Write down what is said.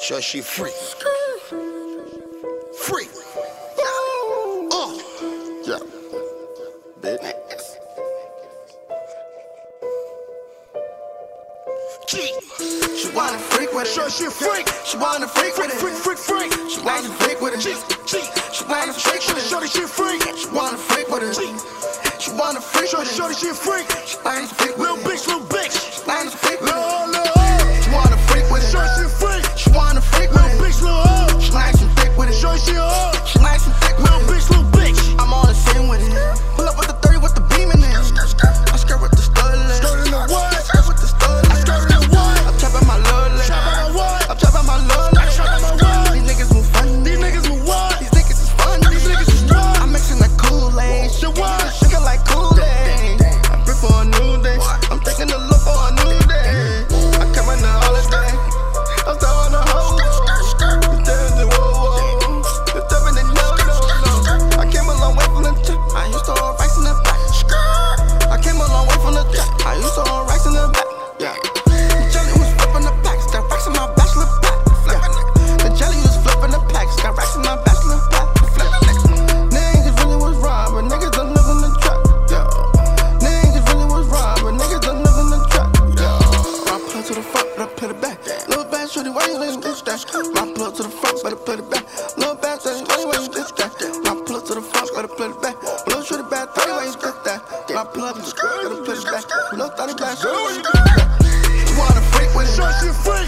Sure, she free. Free. oh, Yeah. bitch. She, wanna freak with it. Sure, she freak. She wanna freak with it. Freak, freak, freak. She wanna freak with it. She, she, wanna freak with it. Sure, she freak. She wanna freak with it. She, she wanna freak with it. Sure, she freak. She wanna freak with it. Little bitch, little bitch. waist, waist, get that. My plug to the front, better put it back. Little bad touch, waist, waist, get that. My plug to the front, better put it back. Little shorty bad, thirty waist, get that. My plug to the front, better put it back. Little thirty bad, shorty, get that. You wanna freak with it? Shut your freak.